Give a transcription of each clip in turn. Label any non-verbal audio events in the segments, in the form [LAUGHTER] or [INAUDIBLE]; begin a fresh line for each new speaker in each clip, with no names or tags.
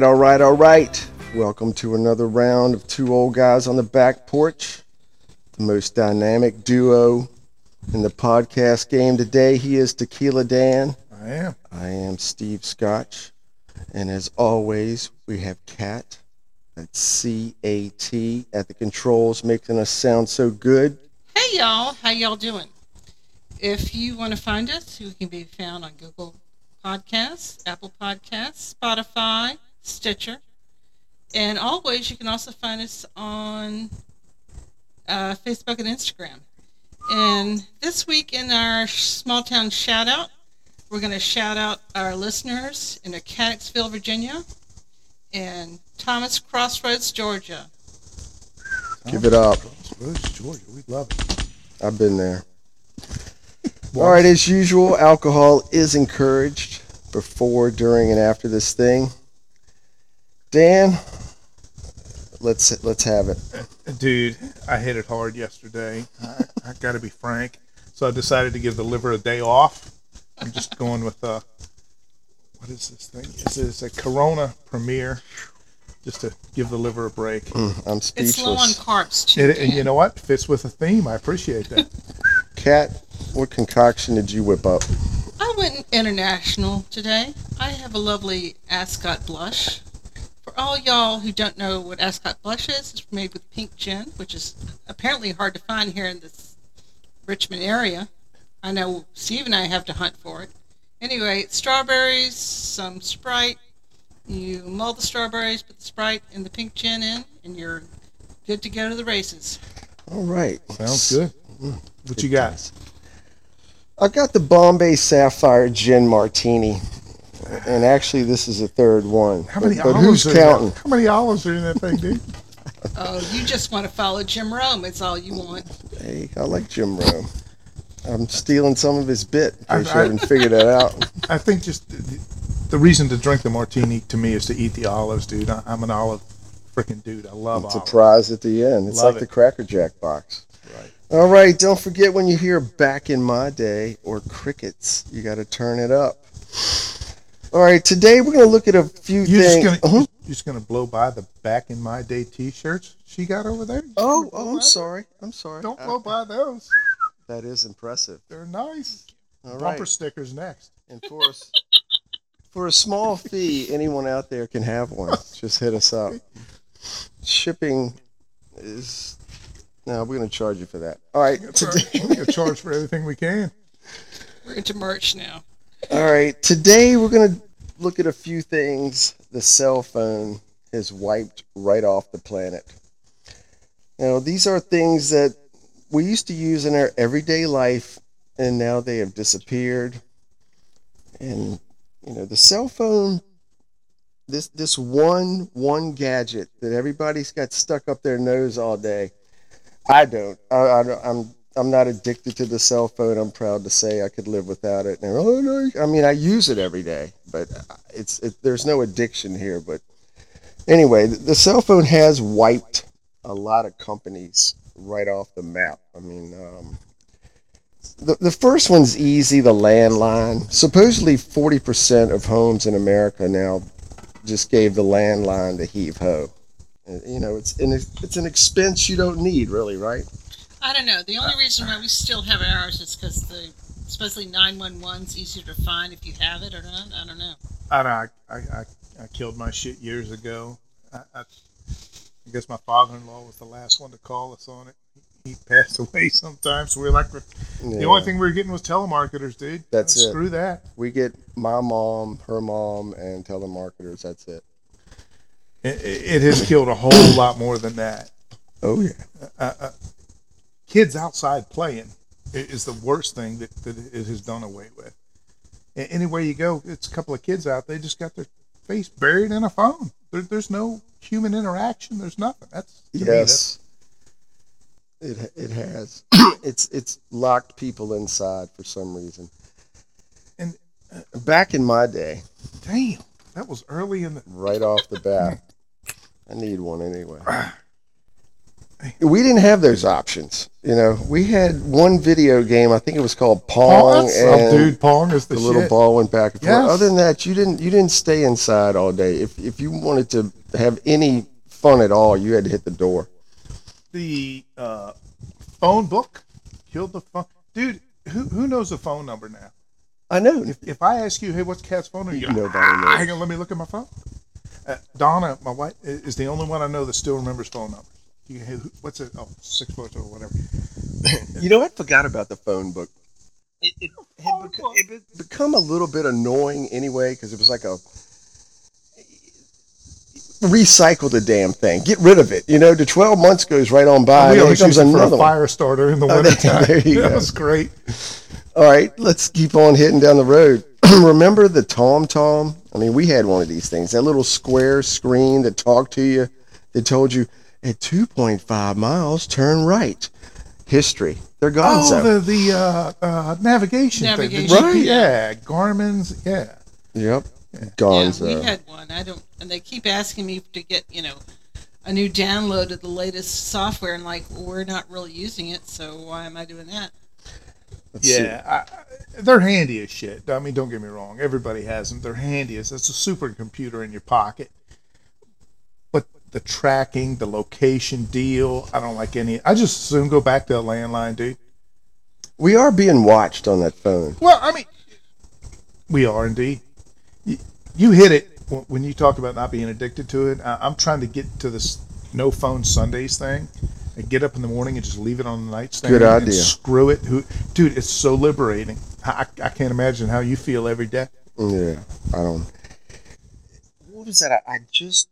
right, all right, all right. Welcome to another round of two old guys on the back porch. The most dynamic duo in the podcast game today. He is Tequila Dan.
I am.
I am Steve Scotch. And as always, we have Cat. That's C A T at the controls, making us sound so good.
Hey y'all, how y'all doing? If you want to find us, we can be found on Google Podcasts, Apple Podcasts, Spotify, Stitcher, and always you can also find us on uh, Facebook and Instagram. And this week in our small town shout out, we're going to shout out our listeners in Mechanicsville, Virginia, and Thomas Crossroads, Georgia.
Give it up.
Crossroads, Georgia. We love it.
I've been there. All right, as usual, alcohol is encouraged before, during, and after this thing. Dan, let's let's have it.
Dude, I hit it hard yesterday. I, I got to be frank. So I decided to give the liver a day off. I'm just going with uh, what is this thing? This is a Corona Premier, just to give the liver a break.
Mm, I'm speechless.
It's low on
speechless.
carbs too.
It, and you know what? Fits with the theme. I appreciate that.
Cat, what concoction did you whip up?
I went international today. I have a lovely Ascot blush. For all y'all who don't know what Ascot blush is, it's made with pink gin, which is apparently hard to find here in this Richmond area. I know Steve and I have to hunt for it. Anyway, it's strawberries, some Sprite. You mull the strawberries, put the Sprite and the pink gin in, and you're good to go to the races.
All right.
Sounds good. Mm-hmm. What you got?
I got the Bombay Sapphire Gin Martini. And actually, this is the third one.
How many
but, but
olives
who's
are
counting?
In? How many olives are in that thing, dude? [LAUGHS]
Oh, you just want to follow Jim Rome. It's all you want.
Hey, I like Jim Rome. I'm stealing some of his bit in case
I-
you
I-
haven't figured that out. [LAUGHS]
I think just the, the reason to drink the martini to me is to eat the olives, dude. I, I'm an olive freaking dude. I love
It's a
olives.
prize at the end. It's
Love
like
it.
the Cracker Jack box.
Right.
All right, don't forget when you hear back in my day or crickets, you got to turn it up. All right, today we're going to look at a few
You're
things.
just gonna
Uh-huh.
you're just gonna blow by the back in my day T-shirts she got over there. You
Oh,
just gonna blow
oh, I'm
them?
sorry. I'm sorry.
Don't
Uh,
blow by those.
That is impressive.
They're nice.
All
Bumper stickers next.
And for us, for a small fee, anyone out there can have one. [LAUGHS] Just hit us up. Shipping is no, we're going to charge you for that. All right, today.
we get charged for everything we can.
We're into merch now.
All right, today we're going to look at a few things the cell phone has wiped right off the planet. Now, these are things that we used to use in our everyday life, and now they have disappeared. And you know, the cell phone, this this one one gadget that everybody's got stuck up their nose all day. I don't. I, I I'm I'm not addicted to the cell phone. I'm proud to say I could live without it. And oh no, I mean I use it every day, but it's it, there's no addiction here. But anyway, the, the cell phone has wiped a lot of companies right off the map. I mean, um, the the first one's easy. The landline. Supposedly, forty percent of homes in America now just gave the landline to heave ho. You know, it's it's an expense you don't need, really, right?
I don't know. The only reason why we still have ours is because the especially 911's easier to find if you have it or not. I don't know.
I know. I, I, I, I killed my shit years ago. I, I, I guess my father-in-law was the last one to call us on it. He passed [LAUGHS] away sometimes. So we're like, the only thing we were getting was telemarketers, dude.
That's it.
Screw that.
We get my mom, her mom, and telemarketers. That's it.
It, it has killed a whole lot more than that.
Oh yeah.
Uh, uh, kids outside playing is the worst thing that, that it has done away with. A- Anywhere you go, it's a couple of kids out. They just got their face buried in a phone. There, there's no human interaction. There's nothing. That's to me, that's-
Yes. It it has. [COUGHS] it's it's locked people inside for some reason.
And, uh,
back in my day,
damn, that was early in the.
right off the bat, I need one anyway. [COUGHS] We didn't have those options. You know, we had one video game. I think it was called Pong,
Pong, oh,
and
dude, Pong is the,
the little ball went back and forth.
Yes.
Other than that, you didn't you didn't stay inside all day. If if you wanted to have any fun at all, you had to hit the door.
The uh, phone book killed the phone. Dude, who who knows the phone number now?
I know.
If, if I ask you, hey, what's Cat's phone number? You go,
Nobody
"Ah,
knows.
Hang on, let me look at my phone. Uh, Donna, my wife, is the only one I know that still remembers phone numbers. You, hey, what's it? Oh, six four two or whatever.
You know, I forgot about the phone book. It, it, had
Phone
beca-
book.
it had become a little bit annoying anyway because it was like a recycle the damn thing, get rid of it. You know, the twelve months goes right on by.
we
and
always
comes
use it for a
another
fire starter in the
Oh, [LAUGHS]
wintertime.
there you
that
go.
was great.
All right, let's keep on hitting down the road. [CLEARS THROAT] Remember the Tom Tom? I mean, we had one of these things. That little square screen that talked to you, that told you at 2.5 miles, turn right. History. They're gone.
Oh, the the uh, uh, navigation,
Navigation,
thing. The
Right.
GP Yeah, Garmin's. Yeah.
yep.
Yeah,
Gonzo.
we had one. I don't, and they keep asking me to get, you know, a new download of the latest software, and like, well, we're not really using it, so why am I doing that?
Let's.
Yeah, I, I- they're handy as shit. I mean, don't get me wrong. Everybody has them. They're handy as it's a supercomputer in your pocket. But the tracking, the location deal, I don't like any. I just soon go back to a landline, dude.
We are being watched on that phone.
Well, I mean, we are indeed. You, you hit it when- when you talk about not being addicted to it. I, I'm trying to get to this no phone Sundays thing. And get up in the morning and just leave it on the nightstand.
Good
and
idea.
screw it, Who, dude. It's so liberating. I, I can't imagine how you feel every day.
Yeah, I don't. What was that? I, I just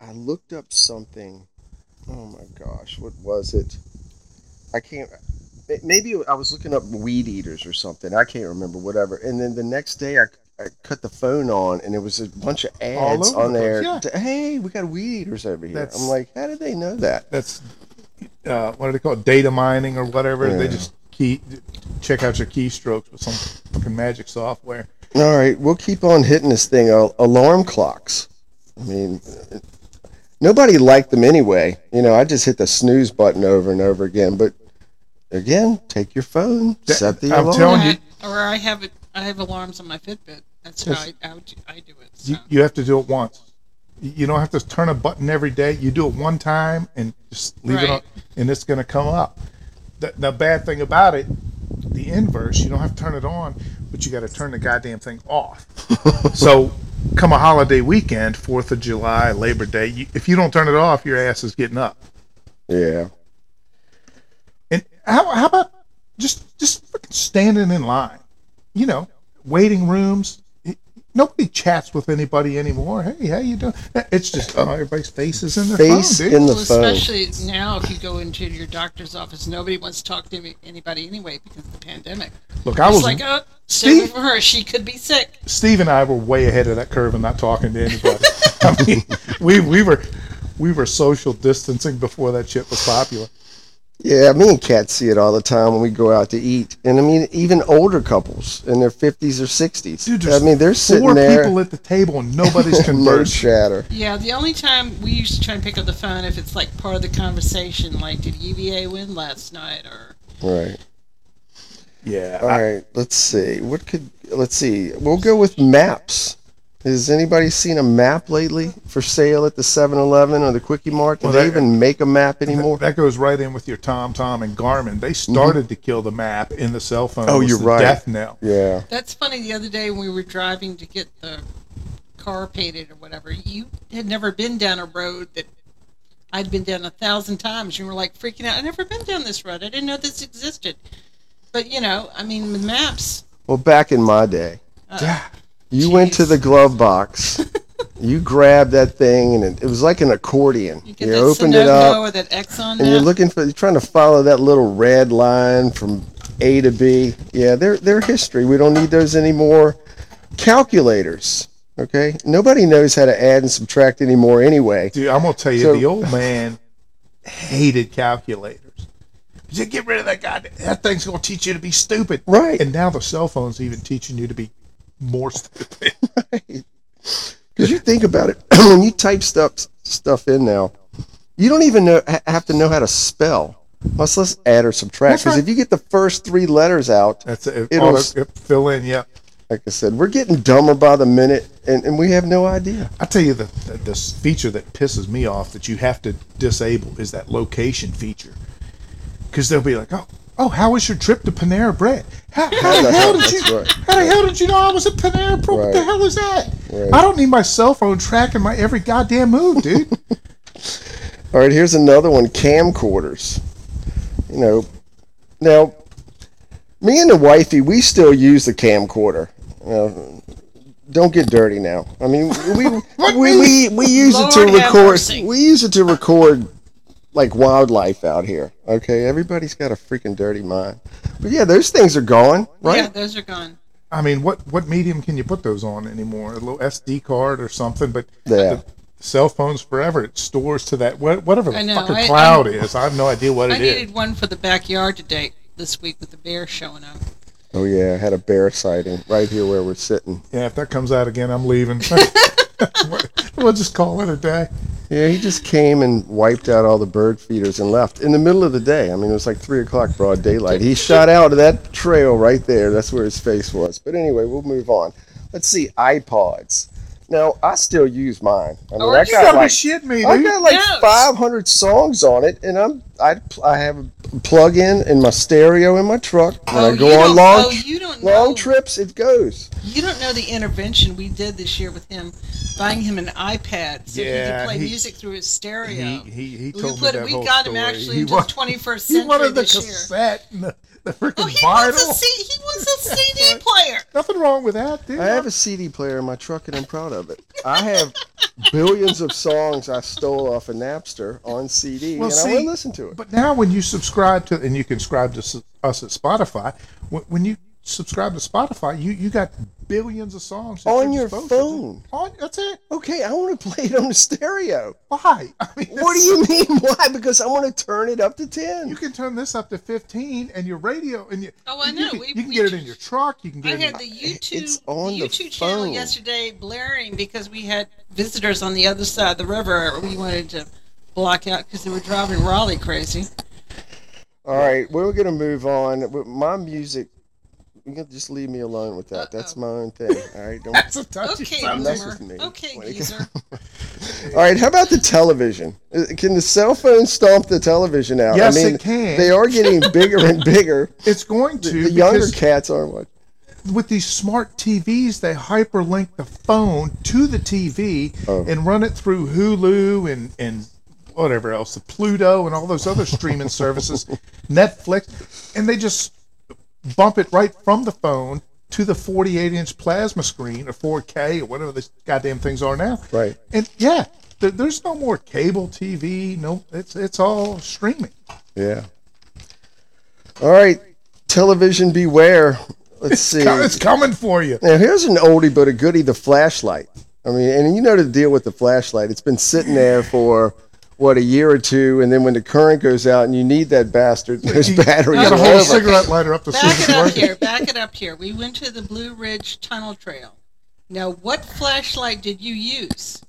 I looked up something. Oh my gosh, what was it? I can't. Maybe I was looking up weed eaters or something. I can't remember. Whatever. And then the next day, I, I cut the phone on, and it was a bunch of ads on there.
yeah.
to, hey, we got weed eaters over here.
That's-
I'm like, how did they know that?
That's uh, what do they call it? Data mining or whatever. They just key check out your keystrokes with some fucking magic software.
All right, we'll keep on hitting this thing. Alarm clocks. I mean, nobody liked them anyway. You know, I just hit the snooze button over and over again. But again, take your phone,
That-
set the
I'm
alarm.
telling you-
I, or I have it. I have alarms on my Fitbit. That's how I, I, would- I do it. So.
You, you have to do it once. You don't have to turn a button every day. You do it one time and just leave it on, and it's going to come up. The, the bad thing about it, the inverse, you don't have to turn it on, but you got to turn the goddamn thing off. [LAUGHS] so, come a holiday weekend, Fourth of July, Labor Day, you, if you don't turn it off, your ass is getting up.
Yeah.
And how, how about just just freaking standing in line? You know, waiting rooms. Nobody chats with anybody anymore. Hey, how you doing? It's just oh, everybody's face is in their
Face
phone,
in the
Well,
phone.
especially now, if you go into your doctor's office, nobody wants to talk to anybody anyway because of the pandemic.
Look, I
It's
was
like, oh, stay away
Steve- [LAUGHS]
from her. She could be sick.
Steve and I were way ahead of that curve and not talking to anybody. [LAUGHS] I mean, we we were we were social distancing before that shit was popular.
Yeah, me and Cat see it all the time when we go out to eat. And I mean, even older couples in their 50s or 60s.
Dude,
I mean, they're sitting
four
there.
people at the table and nobody's
no [LAUGHS]
conversing.
chatter.
Yeah, the only time we used to try and pick up the phone if it's like part of the conversation, like did UVA win last night or
Right.
Yeah,
All
I-
right, let's see. What could let's see. We'll go with maps. Has anybody seen a map lately for sale at the 7-Eleven or the Quickie Mart? Do
Well,
they
that-
even make a map anymore?
That goes right in with your Tom Tom and Garmin. They started to kill the map in the cell phone.
Mm-hmm. Oh,
was
you're
the
right.
Death knell.
yeah.
That's funny. The other day when we were driving to get the car painted or whatever, you had never been down a road that I'd been down a thousand times. You were like freaking out. I've never been down this road. I didn't know this existed. But you know, I mean, with maps.
Well, back in my day,
Uh,
you went to the glove box. [LAUGHS] you grabbed that thing, and it, it was like an accordion.
you
You,
get that
opened it up,
or that Exxon
and you're looking for, you're trying to follow that little red line from A to B. Yeah, they're they're history. We don't need those anymore. Calculators. Okay, nobody knows how to add and subtract anymore anyway.
Dude, I'm gonna tell you,
So-
the old man hated calculators. Said, "Get rid of that guy. That thing's gonna teach you to be stupid."
Right.
And now the cell phone's even teaching you to be more stupid. [LAUGHS]
Because you think about it, [CLEARS THROAT] when you type stuff stuff in now, You don't even know have to know how to spell, Must let's add or subtract. Because
right.
if you get the first three letters out,
That's it.
It'll
it- fill in. Yeah.
like I said, we're getting dumber by the minute, and, and we have no idea.
I tell you the, the this feature that pisses me off that you have to disable is that location feature. Because they'll be like, oh, oh, how was your trip to Panera Bread? How, [LAUGHS] how the hell did you?
Right.
How the hell did you know I was at Panera Bread? What the hell is that?
Right.
I don't need my cell phone tracking my every goddamn move, dude. [LAUGHS]
All right, here's another one: camcorders. You know, now me and the wifey, we still use the camcorder. You know, don't get dirty now. I mean, we [LAUGHS]
What
we, we, we use it to record.
mercy.
We use it to record like wildlife out here. Okay, everybody's got a freaking dirty mind. But yeah, those things are gone, right?
Yeah, those are gone.
I mean, what what medium can you put those on anymore? A little SD card or something? But
Yeah.
the cell phones forever. It stores to that whatever the
I know.
fucking
I-
cloud
I-
is. I have no idea what
I
it is.
I needed one for the backyard today this week with the bear showing up.
Oh yeah, I had a bear sighting right here where we're sitting.
Yeah, if that comes out again, I'm leaving. [LAUGHS] we'll just call it a day.
Yeah, he just came and wiped out all the bird feeders and left in the middle of the day. I mean, it was like three o'clock, broad daylight. He shot out of that trail right there. That's where his face was. But anyway, we'll move on. Let's see, iPods. Now, I still use mine. I mean,
Oh,
I
you
You
got like
be shitting me,
I got like
Yes.
500 songs on it, and I'm I I have a plug-in in my stereo in my truck. When
Oh,
I go
you
on long
oh, you don't
long
know.
trips, it goes.
You don't know the intervention we did this year with him, buying him an iPad so he could play
he-
music through his stereo.
he, he
we
told
put
me that
we
whole
got him actually
he
into
wa-
the 21st
He
century
wanted the
this year.
cassette and the, the freaking
Oh, he
vinyl.
wants a C, he wants a CD [LAUGHS] player.
Nothing wrong with that, dude.
I have a CD player in my truck, and I'm proud of it. I have billions of songs I stole off of Napster on CD,
Well,
and I
see,
want to listen to it.
But now, when you subscribe to, and you can subscribe to us at Spotify, when, when you subscribe to Spotify, you, you got billions of songs
On your phone.
On, that's it.
Okay, I want to play it on the stereo.
Why? [LAUGHS] I mean,
What do you mean? [LAUGHS] Why? Because I want to turn it up to ten.
You can turn this up to 15 and your radio and you,
Oh, I
you
know.
can,
We-
you can
we
get it in your truck. You can
I
get it
had
in
the YouTube,
It's on
the
the
YouTube channel yesterday blaring because we had visitors on the other side of the river. We wanted to block out because they were driving Raleigh crazy.
All right, we're gonna move on. With My music, you can just leave me alone with that. That's my own thing. All right, don't. [LAUGHS]
That's a touchy
Okay,
subject.
mess with me
Okay, geezer. [LAUGHS]
All right, how about the television? Can the cell phone stomp the television out?
Yes,
I mean,
it can.
They are getting bigger and [LAUGHS] bigger.
It's going to
The, the younger cats aren't watching.
with these smart TVs, they hyperlink the phone to the TV
Oh.
and run it through Hulu and and whatever else, the Pluto and all those other streaming services, Netflix, and they just bump it right from the phone to the 48 inch plasma screen or 4K or whatever these goddamn things are now.
Right.
And yeah, there, there's no more cable TV. No, it's it's all streaming.
Yeah. All right, television beware. Let's see.
It's coming for you.
Now here's an oldie but a goodie: the flashlight. I mean, and you know the deal with the flashlight. It's been sitting there for what a year or two, and then when the current goes out and you need that bastard, there's
You
battery
got a
all
whole cigarette lighter up the see
Back it up
working.
here. Back it up here. We went to the Blue Ridge Tunnel Trail. Now, what flashlight did you use?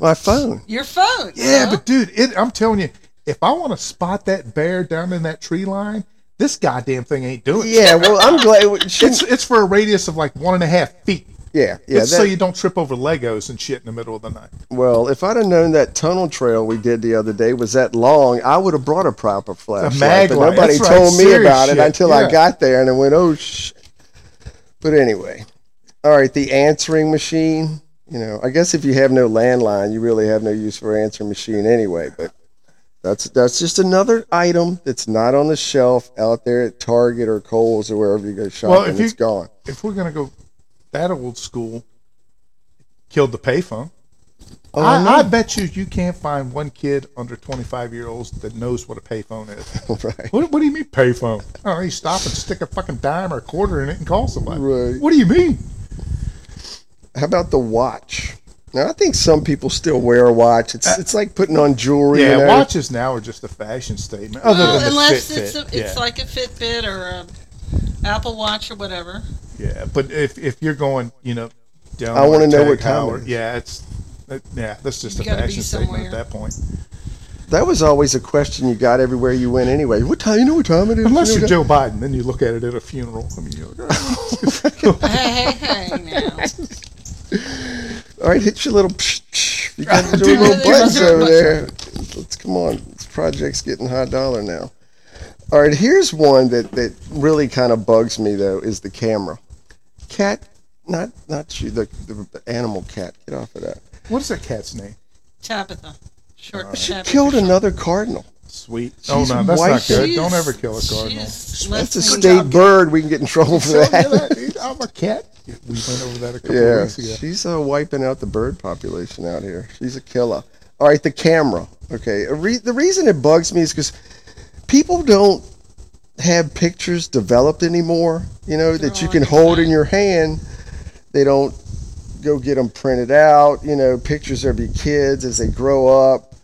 My phone.
Your phone.
Yeah,
no?
but dude, it, I'm telling you, if I want to spot that bear down in that tree line, this goddamn thing ain't doing it.
Yeah. Well, I'm glad. [LAUGHS]
It's it's for a radius of like one and a half feet.
Yeah. Yeah.
it's so you don't trip over Legos and shit in the middle of the night.
Well, if I'd have known that tunnel trail we did the other day was that long, I would have brought a proper flashlight.
mag
but nobody
That's right,
told me
serious
about it
shit,
until I got there and I went, oh, sh. But anyway, all right, the answering machine. You know, I guess if you have no landline, you really have no use for answering machine anyway. But that's that's just another item that's not on the shelf out there at Target or Kohl's or wherever you go shopping.
if you-
it's gone.
If we're gonna go that old school, killed the payphone.
Oh,
I,
no.
I bet you you can't find one kid under 25 year olds that knows what a payphone is. [LAUGHS]
right.
What, what do you mean payphone? Oh, you stop and stick a fucking dime or a quarter in it and call somebody.
Right.
What do you mean?
How about the watch? Now I think some people still wear a watch. It's uh, it's like putting on jewelry.
Yeah,
you
watches now are just a fashion statement. Other
Well,
than the
unless
Fitbit.
it's a, it's
yeah.
like a Fitbit or a Apple Watch or whatever.
Yeah, but if if you're going, you know, down.
I wanna
like
know what time it
Heuer. Yeah, it's that- yeah, that's just
You
a
gotta be
fashion statement
somewhere.
at that point.
That was always a question you got everywhere you went anyway. What time? You know what time it is?
Unless
You
you're Joe Biden, then you look at it at a funeral. I mean, you're like, "Oh."
hey, hey, hey, now. [LAUGHS]
All right, hit your little. Psh, psh. You got to do a [LAUGHS] little
there's
buttons
a
over there. Let's come on. This project's getting high dollar now. All right, here's one that that really kind of bugs me though is the camera. Cat, not not you, the, the animal cat. Get off of that.
what is that cat's name?
Tabitha. Short
She
Tabitha.
killed another cardinal.
Sweet.
She's
oh no, that's
white.
not good.
She's-
Don't ever kill a cardinal.
she's
That's a
less than-
state bird. We can get in trouble for that.
that. I'm a cat. We went over that a couple
Yeah,
of weeks ago.
she's uh, wiping out the bird population out here. She's a killer. All right, the camera. Okay, re- the reason it bugs me is because people don't have pictures developed anymore. You know that you
Oh,
can hold in your hand. They don't go get them printed out. You know, pictures of your kids as they grow up.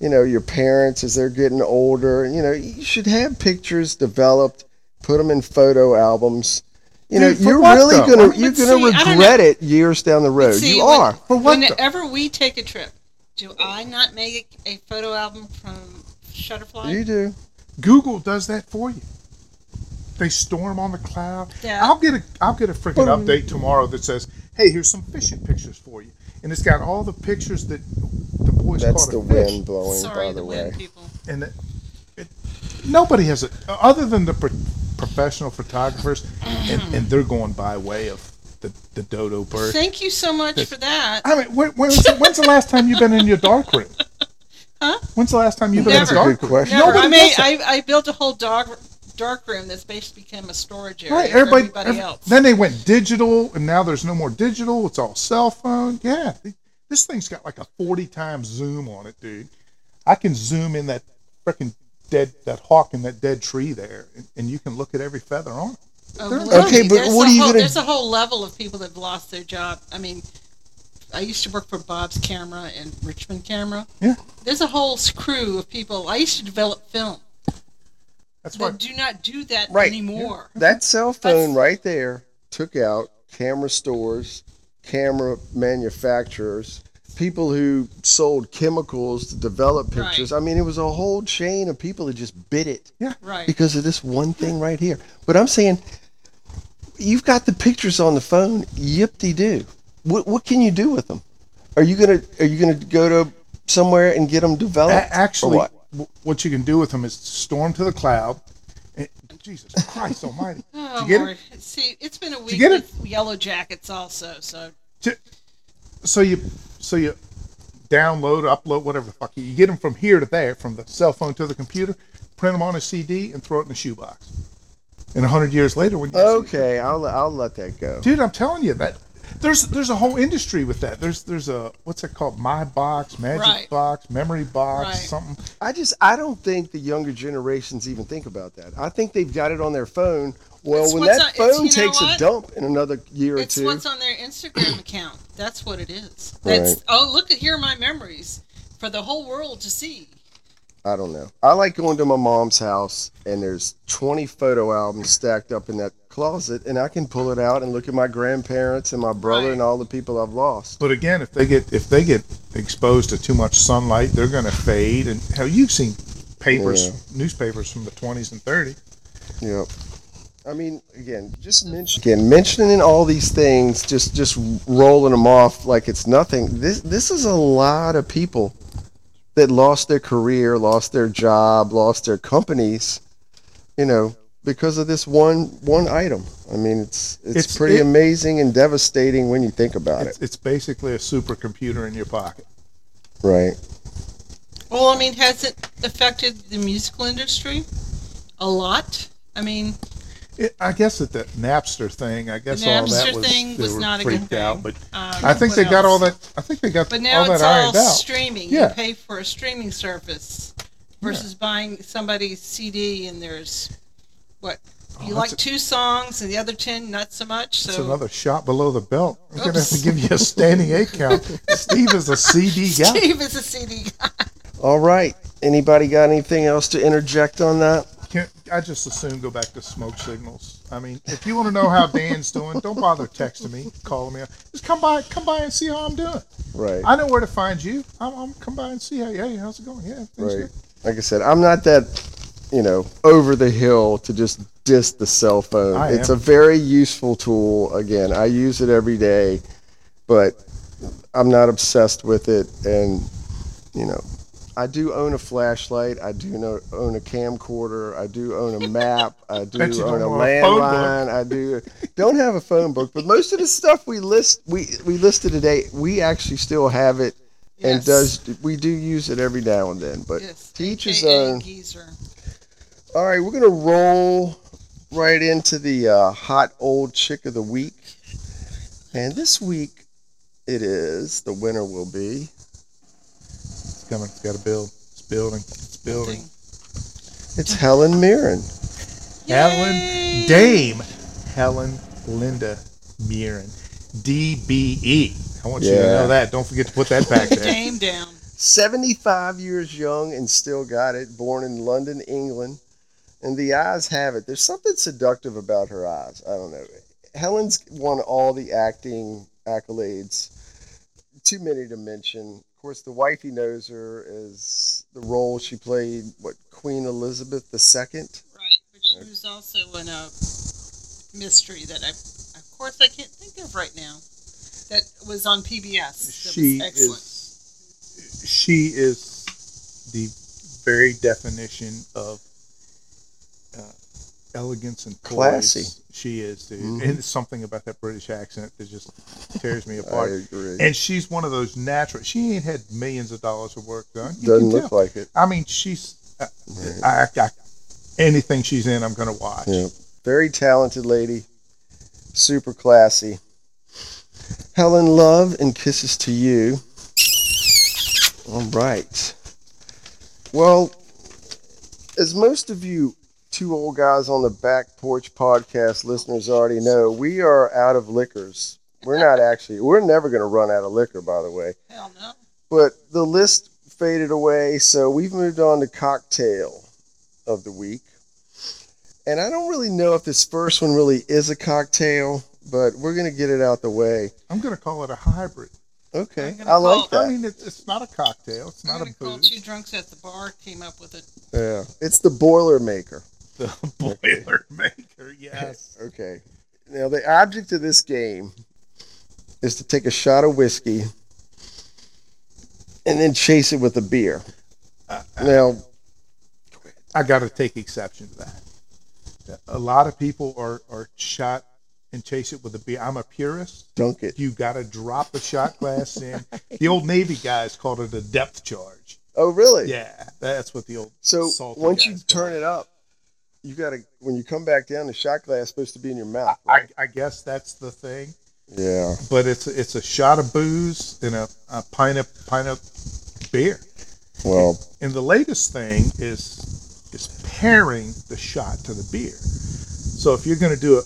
You know, your parents as they're getting older. You know, you should have pictures developed. Put them in photo albums. You know, you're
what,
really
though?
gonna you're
see,
gonna regret it years down the road.
See,
you
when-
are.
For what
Whenever we take a trip, do I not make a photo album from Shutterfly?
You do.
Google does that for you. They store them on the cloud.
Yeah.
I'll get a I'll get a freaking update tomorrow that says, "Hey, here's some fishing pictures for you," and it's got all the pictures that the boys
That's
caught
the
a fish.
wind blowing,
Sorry,
by the,
the
way.
wind people.
and it, it, nobody has it other than the pro- professional photographers, and, and they're going by way of the, the dodo bird.
Thank you so much for that.
I mean, when, when's, the, when's the last time you've been in your dark room?
Huh?
When's the last time you've been
Never.
in a
That's a
dark
good
room?
question.
Never.
Nobody
I made.
does.
I, I built a whole dog dark room that's basically become a storage area
Right,
for
everybody.
everybody
ev-
else.
Then they went digital, and now there's no more digital. It's all cell phone. Yeah, th- this thing's got like a 40 times zoom on it, dude. I can zoom in that freaking dead that hawk in that dead tree there, and, and you can look at every feather on it.
Oh, believe
Okay,
me,
but
there's
what
a
are you
whole,
gonna-
There's a whole level of people that've lost their job. I mean, I used to work for Bob's Camera and Richmond Camera.
Yeah.
There's a whole crew of people. I used to develop film.
That's why.
do not do that
Right.
anymore.
That cell phone
That's-
right there took out camera stores, camera manufacturers, people who sold chemicals to develop pictures. Right. I mean, it was a whole chain of people that just bit it Yeah.
Right.
because of this one thing right here. But I'm saying, you've got the pictures on the phone. Yip de doo. What what can you do with them? Are you gonna are you gonna go to somewhere and get them
A-
developed?
actually,
what?
w- what you can do with them is storm to the cloud. And, Jesus Christ Almighty! [LAUGHS]
Oh,
you get it?
See, it's been a week
get it?
Yellow Jackets also. So
so you so you download upload whatever the fuck you, you get them from here to there from the cell phone to the computer print them on a cd and throw it in a shoebox and 100 years later when you
Okay, I'll I'll let that go.
dude i'm telling you that there's there's a whole industry with that there's there's a what's it called my box magic
Right.
box memory box
Right.
something
I just I don't think the younger generations even think about that. I think they've got it on their phone. Well,
It's
when that
on-
phone
you know
takes a dump in another year or two,
it's
two,
what's on their Instagram [CLEARS THROAT] account. That's what it is. That's
Right.
oh look at here are my memories for the whole world to see.
I don't know. I like going to my mom's house and there's 20 photo albums stacked up in that closet, and I can pull it out and look at my grandparents and my brother
Right.
and all the people I've lost.
but again if they get if they get exposed to too much sunlight they're going to fade and hell you've seen papers
Yeah.
newspapers from the 20s and 30s
Yep. I mean, again, just mention again mentioning all these things, just just rolling them off like it's nothing. This this is a lot of people that lost their career, lost their job, lost their companies, you know, because of this one one item. I mean, it's it's,
It's-
pretty
it-
amazing and devastating when you think about
it's,
it.
it's basically a supercomputer in your pocket
Right.
Well, I mean, has it affected the musical industry a lot? I mean,
It, I guess that the Napster thing, I guess
The
all that was,
thing
they
was
were
not a good
freaked out,
thing.
but
um,
I think
what
they got all that. I think they got
But now
all
it's
that
all
ironed out.
streaming.
Yeah.
You pay for a streaming service versus buying somebody's CD, and there's what oh, you
Oh,
like
that's
two songs, and the other ten not so much.
It's
So
another shot below the belt. I'm gonna have to give you a standing eight count. [LAUGHS] Steve is a CD guy.
Steve is a CD guy.
All right. Anybody got anything else to interject on that?
Can, I just assume go back to smoke signals. I mean, if you want to know how Dan's doing, don't bother texting me, calling me. Just come by, come by and see how I'm doing.
Right.
I know where to find you. I'm, I'm come by and see how. Hey, how's it going? Yeah,
Right.
good.
Like I said, I'm not that, you know, over the hill to just diss the cell phone.
I
it's
am.
a very useful tool. Again, I use it every day, but I'm not obsessed with it. And, you know, I do own a flashlight. I do know, own a camcorder. I do own a map. [LAUGHS] I do own a
own a phone book.
landline. I do don't have a phone book, but most of the stuff we list we we listed today, we actually still have it and does we do use it every now and then. But
Yes.
to each his own.
Geezer.
All right, we're gonna roll right into the uh, hot old chick of the week, and this week it is the winner will be
It's coming. It's got to build. It's building. It's building.
it's Helen Mirren.
Helen Dame Helen Linda Mirren, DBE. I want you to know that. Don't forget to put that back there.
Dame down.
75 years young and still got it. Born in London, England, and the eyes have it. There's something seductive about her eyes. I don't know. Helen's won all the acting accolades. Too many to mention. Of course, the wifey knows her as the role she played. What Queen Elizabeth II.
Right, but she was also in a mystery that I, of course, I can't think of right now. That was on PBS. That
she
was excellent.
is she is the very definition of uh, elegance and poise.
Classy.
She is, dude.
Mhm.
And something about that British accent that just tears me [LAUGHS] apart.
I agree.
And she's one of those natural. She ain't had millions of dollars of work done. You
Doesn't look like it.
I mean, she's. Uh,
Right.
I, I, anything she's in, I'm gonna watch.
Yeah. Very talented lady. Super classy. Helen, love and kisses to you. All right. Well, as most of you two old guys on the back porch podcast listeners already know, we are out of liquors. We're not [LAUGHS] actually, we're never going to run out of liquor, by the way.
Hell no.
But the list faded away, so we've moved on to cocktail of the week. And I don't really know if this first one really is a cocktail, but we're going to get it out the way.
I'm gonna call it a hybrid.
Okay,
I'm
like
call-
I mean, it's, it's not a cocktail. It's
I'm
not
gonna
a
call
booze.
two drunks at the bar came up with it.
Yeah, it's the boiler maker.
The [LAUGHS] boiler maker, yes. [LAUGHS]
Okay. Now the object of this game is to take a shot of whiskey and then chase it with a beer.
Uh,
Now,
I got to take exception to that. A lot of people are, are shot and chase it with a beer. I'm a purist.
dunk it.
You got to drop the shot glass in. [LAUGHS] The old Navy guys called it a depth charge.
Oh, really?
Yeah, that's what the old.
So once you turn
call
it up, you got to when you come back down, the shot glass is supposed to be in your mouth.
I,
Right?
I guess that's the thing.
yeah.
But it's it's a shot of booze and a, a pint of pint of beer.
Well,
And the latest thing is is pairing the shot to the beer. So if you're going to do a,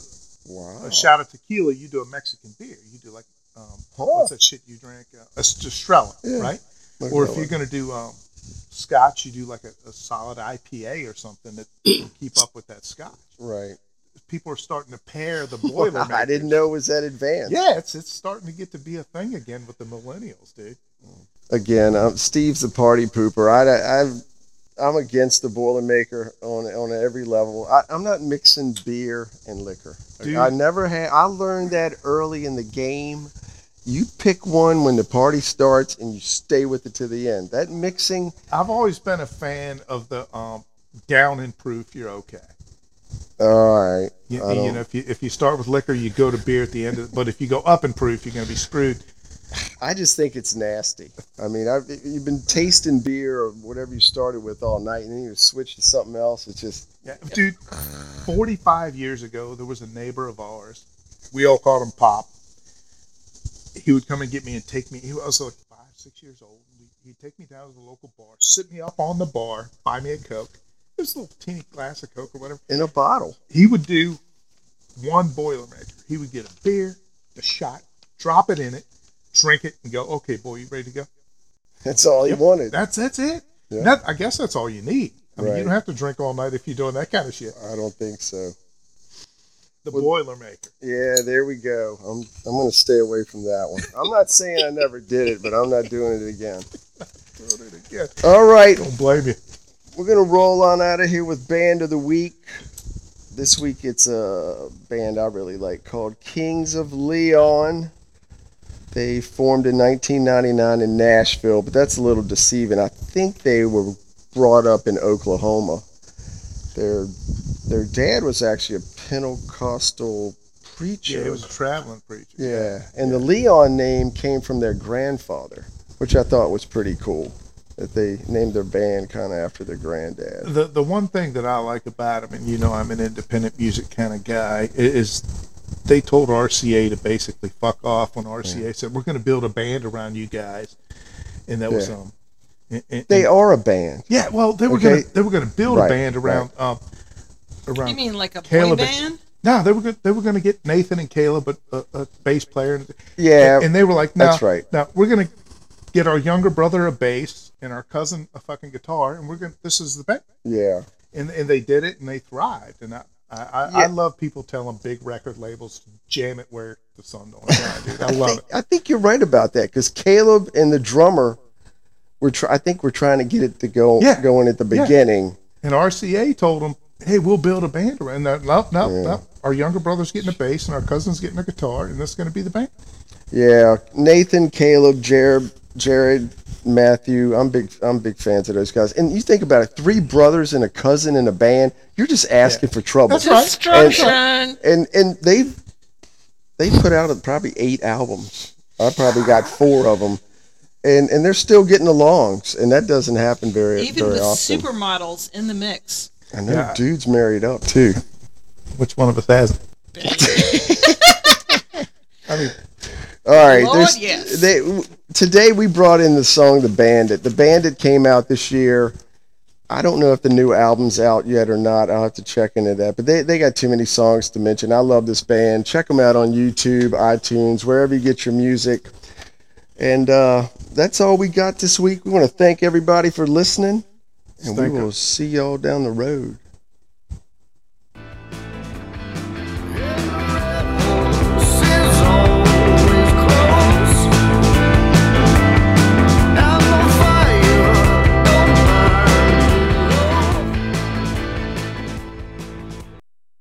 wow.
a shot of tequila, you do a Mexican beer. You do like um,
Huh.
what's that shit you drink? Uh, a Estrella,
Yeah.
right? Or if you're going to do um, scotch, you do like a, a solid IPA or something that will keep up with that scotch.
right.
People are starting to pair the [LAUGHS] boiler.
I didn't know it was that advanced.
Yeah, it's it's starting to get to be a thing again with the millennials, dude.
Again, um, Steve's a party pooper. I, I've, I'm against the Boilermaker on on every level. I, I'm not mixing beer and liquor.
Dude.
I never had. I learned that early in the game. You pick one when the party starts, and you stay with it to the end. That mixing,
I've always been a fan of the um, down in proof. You're okay.
all right.
You, you know, if you if you start with liquor, you go to beer at the end. Of, but if you go up in proof, you're going to be screwed.
I just think it's nasty. I mean, I've, you've been tasting beer or whatever you started with all night, and then you switch to something else. It's just
Yeah, dude. Forty-five years ago, there was a neighbor of ours. We all called him Pop. He would come and get me and take me. He was like five, six years old. He'd take me down to the local bar, sit me up on the bar, buy me a Coke. It was a little teeny glass of Coke or whatever.
in a bottle.
He would do one Boilermaker. He would get a beer, a shot, drop it in it, drink it, and go, "Okay, boy, you ready to go?"
That's all he
Yep.
wanted.
That's that's it.
Yeah.
That, I guess that's all you need. I mean,
Right.
you don't have to drink all night if you're doing that kind of shit.
I don't think so.
The
Well-
Boilermaker.
Yeah, there we go. I'm I'm gonna stay away from that one. I'm not saying I never did it, but I'm not doing it again.
Doing it again.
All right,
Don't blame you.
we're gonna roll on out of here with band of the week. This week it's a band I really like called Kings of Leon. They formed in 1999 in Nashville, but that's a little deceiving. I think they were brought up in Oklahoma. Their their dad was actually a Pentecostal preacher.
Yeah, he was a traveling preacher.
Yeah, and the Leon name came from their grandfather, which I thought was pretty cool. That they named their band kind of after their granddad.
The the one thing that I like about them, and you know, I'm an independent music kind of guy, is they told RCA to basically fuck off when RCA said we're going to build a band around you guys, and that was um. and- and-
They are a band.
yeah, well, they were
Okay.
gonna they were gonna build
Right,
a band around um around
You mean like a boy
Caleb-
band?
No, they were go- they were going to get Nathan and Caleb, but a, a bass player, and,
Yeah,
and they were like, no,
that's right.
Now we're going to get our younger brother a bass and our cousin a fucking guitar, and we're going. to This is the band,
yeah,
and and they did it, and they thrived. And I I, I, I love people telling big record labels to jam it where the sun don't shine, dude. I love it.
I think you're right about that because Caleb and the drummer were. Try- I think we're trying to get it to go
Yeah.
going at the
Yeah.
beginning.
And RCA told them, hey, we'll build a band around that. No, no,
Yeah.
no. Our younger brother's getting a bass, and our cousin's getting a guitar, and that's going to be the band.
Yeah, Nathan, Caleb, Jared, Jared, Matthew. I'm big. I'm big fans of those guys. And you think about it: three brothers and a cousin in a band. You're just asking for trouble.
That's right.
Destruction.
and and they've they put out probably eight albums. I probably got four of them, and and they're still getting along, and that doesn't happen very often.
Even
very
with
often.
supermodels in the mix.
I know
Yeah.
dudes married up too.
Which one of us hasn't? [LAUGHS] I mean,
All right,
Lord, yes.
they today we brought in the song "The Bandit." The Bandit came out this year. I don't know if the new album's out yet or not. I'll have to check into that. But they, they got too many songs to mention. I love this band. Check them out on YouTube, iTunes, wherever you get your music. And uh, that's all we got this week. We want to thank everybody for listening, and we will see y'all down the road.